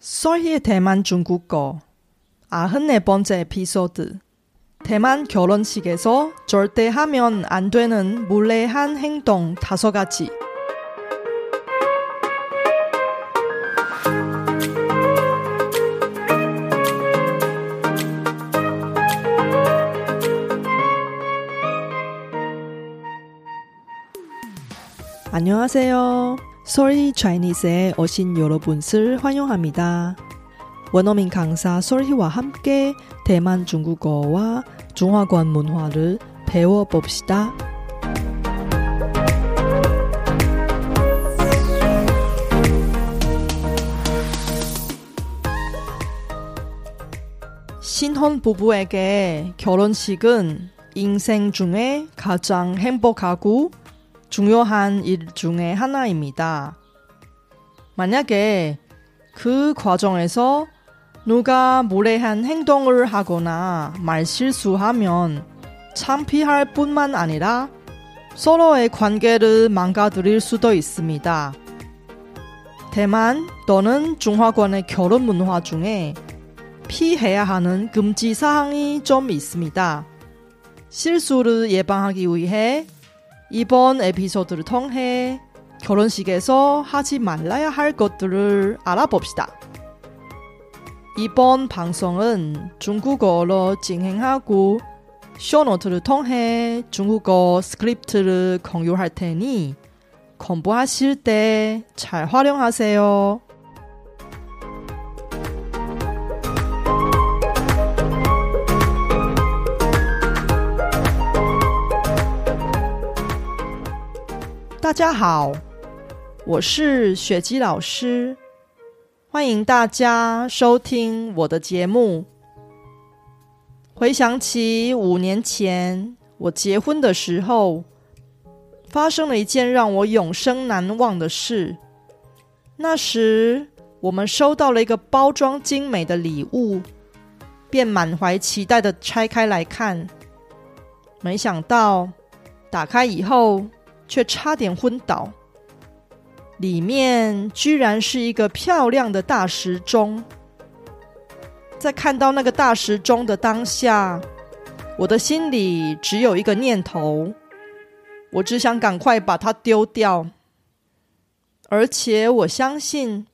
설희의 대만 중국어 아흔네 번째 에피소드 대만 결혼식에서 절대 하면 안 되는 무례한 행동 다섯 가지 안녕하세요. 솔희 차이니스에 오신 여러분을 환영합니다. 원어민 강사 솔희와 함께 대만 중국어와 중화권 문화를 배워봅시다. 신혼 부부에게 결혼식은 인생 중에 가장 행복하고 중요한 일 중에 하나입니다. 만약에 그 과정에서 누가 무례한 행동을 하거나 말 실수하면 창피할 뿐만 아니라 서로의 관계를 망가뜨릴 수도 있습니다. 대만 또는 중화권의 결혼 문화 중에 피해야 하는 금지 사항이 좀 있습니다. 실수를 예방하기 위해 이번 에피소드를 통해 결혼식에서 하지 말아야 할 것들을 알아봅시다. 이번 방송은 중국어로 진행하고 쇼노트를 통해 중국어 스크립트를 공유할 테니 공부하실 때 잘 활용하세요. 大家好，我是雪姬老师，欢迎大家收听我的节目。回想起五年前我结婚的时候，发生了一件让我永生难忘的事。那时我们收到了一个包装精美的礼物，便满怀期待的拆开来看，没想到打开以后。却差点昏倒。里面居然是一个漂亮的大时钟。在看到那个大时钟的当下，我的心里只有一个念头：我只想赶快把它丢掉。而且我相信，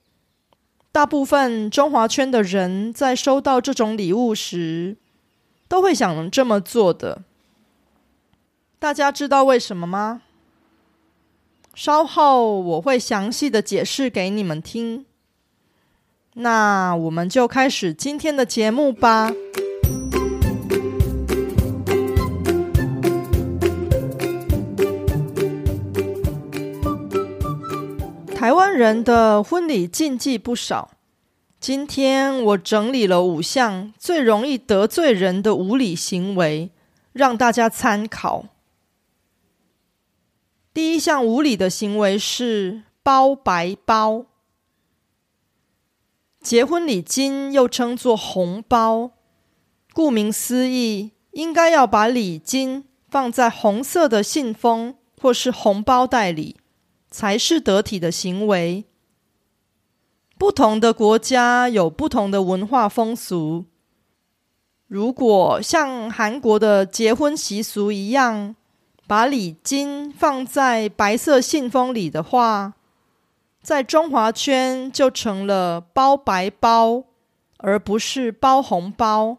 大部分中华圈的人在收到这种礼物时，都会想这么做的。大家知道为什么吗？稍后我会详细的解释给你们听。那我们就开始今天的节目吧。台湾人的婚礼禁忌不少，今天我整理了五项最容易得罪人的无礼行为，让大家参考。第一项无理的行为是包白包。结婚礼金又称作红包，顾名思义，应该要把礼金放在红色的信封或是红包袋里，才是得体的行为。不同的国家有不同的文化风俗，如果像韩国的结婚习俗一样。把礼金放在白色信封里的话，在中华圈就成了包白包，而不是包红包。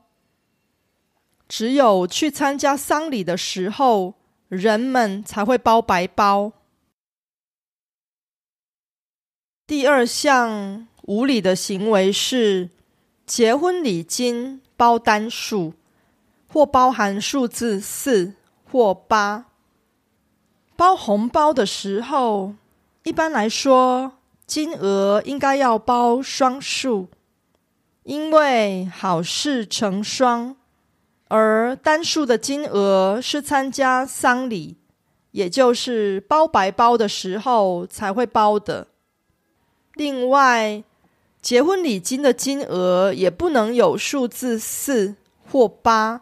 只有去参加丧礼的时候，人们才会包白包。第二项无礼的行为是结婚礼金包单数，或包含数字四或八。包红包的时候，一般来说，金额应该要包双数，因为好事成双。而单数的金额是参加丧礼，也就是包白包的时候才会包的。另外，结婚礼金的金额也不能有数字四或八，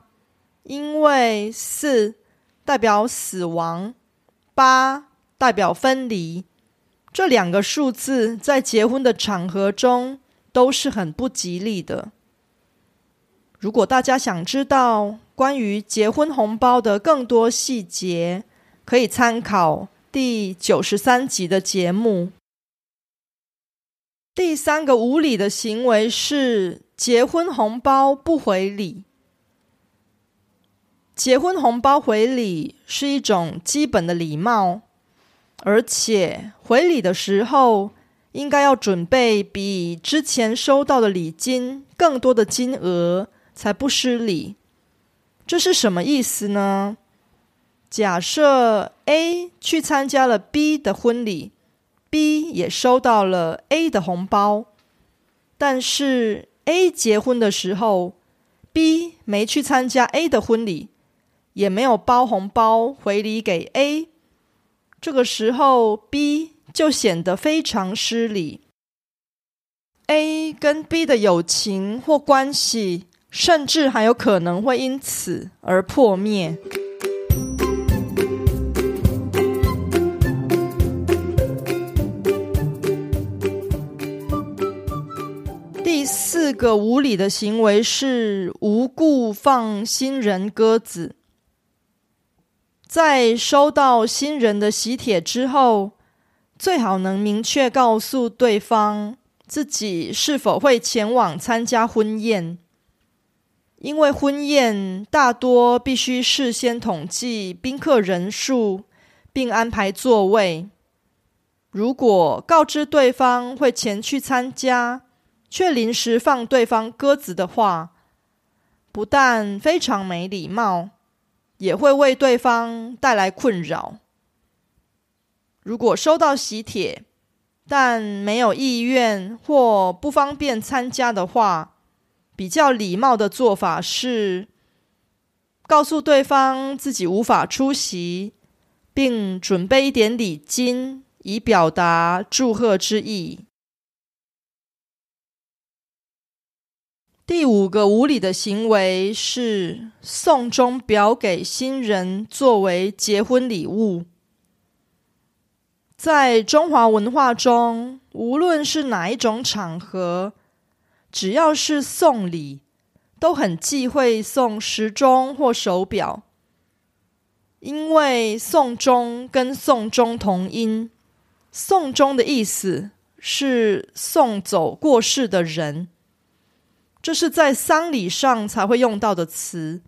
因为四代表死亡。八代表分离，这两个数字在结婚的场合中都是很不吉利的。如果大家想知道关于结婚红包的更多细节，可以参考第九十三集的节目。第三个无礼的行为是结婚红包不回礼。结婚红包回礼是一种基本的礼貌，而且回礼的时候应该要准备比之前收到的礼金更多的金额。才不失礼，这是什么意思呢？假设 A 去参加了 B 的婚礼，B 也收到了 A 的红包，但是 A 结婚的时候，B 没去参加 A 的婚礼，也没有包红包回礼给 A，这个时候 B 就显得非常失礼，A 跟 B 的友情或关系。甚至还有可能会因此而破灭。第四个无理的行为是无故放新人鸽子。在收到新人的喜帖之后，最好能明确告诉对方自己是否会前往参加婚宴。因为婚宴大多必须事先统计宾客人数，并安排座位。如果告知对方会前去参加，却临时放对方鸽子的话，不但非常没礼貌，也会为对方带来困扰。如果收到喜帖，但没有意愿或不方便参加的话，比较礼貌的做法是，告诉对方自己无法出席，并准备一点礼金，以表达祝贺之意。第五个无礼的行为是送钟表给新人作为结婚礼物。在中华文化中，无论是哪一种场合。只要是送礼，都很忌讳送时钟或手表，因为送钟跟送钟同音。送钟的意思是送走过世的人，这是在丧礼上才会用到的词。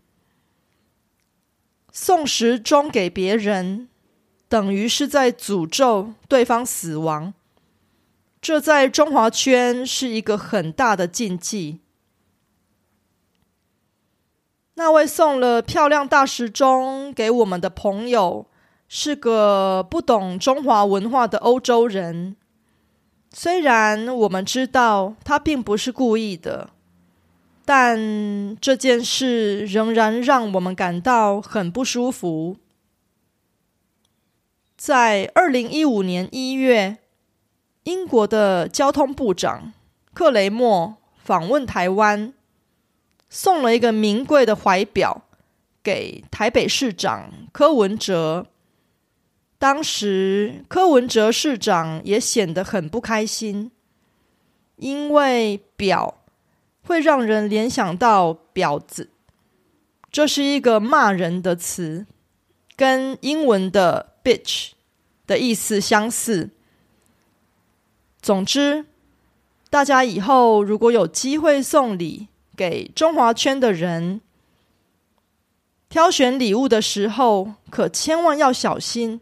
送时钟给别人，等于是在诅咒对方死亡。这在中华圈是一个很大的禁忌。那位送了漂亮大时钟给我们的朋友，是个不懂中华文化的欧洲人。虽然我们知道他并不是故意的，但这件事仍然让我们感到很不舒服。在二零一五年一月。英国的交通部长克雷默访问台湾，送了一个名贵的怀表给台北市长柯文哲。当时柯文哲市长也显得很不开心，因为表会让人联想到婊子，这是一个骂人的词，跟英文的 bitch 的意思相似。总之，大家以后如果有机会送礼给中华圈的人，挑选礼物的时候可千万要小心，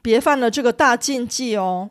别犯了这个大禁忌哦。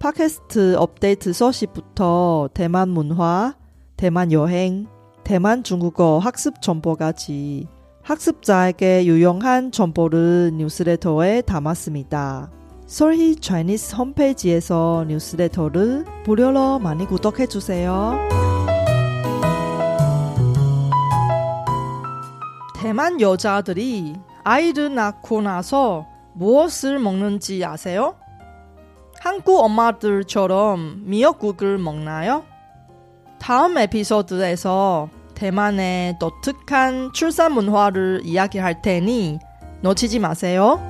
팟캐스트 업데이트 소식부터 대만 문화, 대만 여행, 대만 중국어 학습 정보까지 학습자에게 유용한 정보를 뉴스레터에 담았습니다. Sorry Chinese 홈페이지에서 뉴스레터를 무료로 많이 구독해 주세요. 대만 여자들이 아이를 낳고 나서 무엇을 먹는지 아세요? 한국 엄마들처럼 미역국을 먹나요? 다음 에피소드에서 대만의 독특한 출산 문화를 이야기할 테니 놓치지 마세요.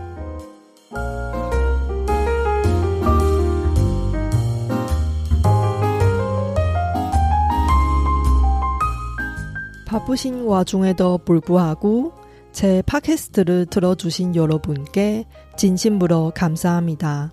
바쁘신 와중에도 불구하고 제 팟캐스트를 들어주신 여러분께 진심으로 감사합니다.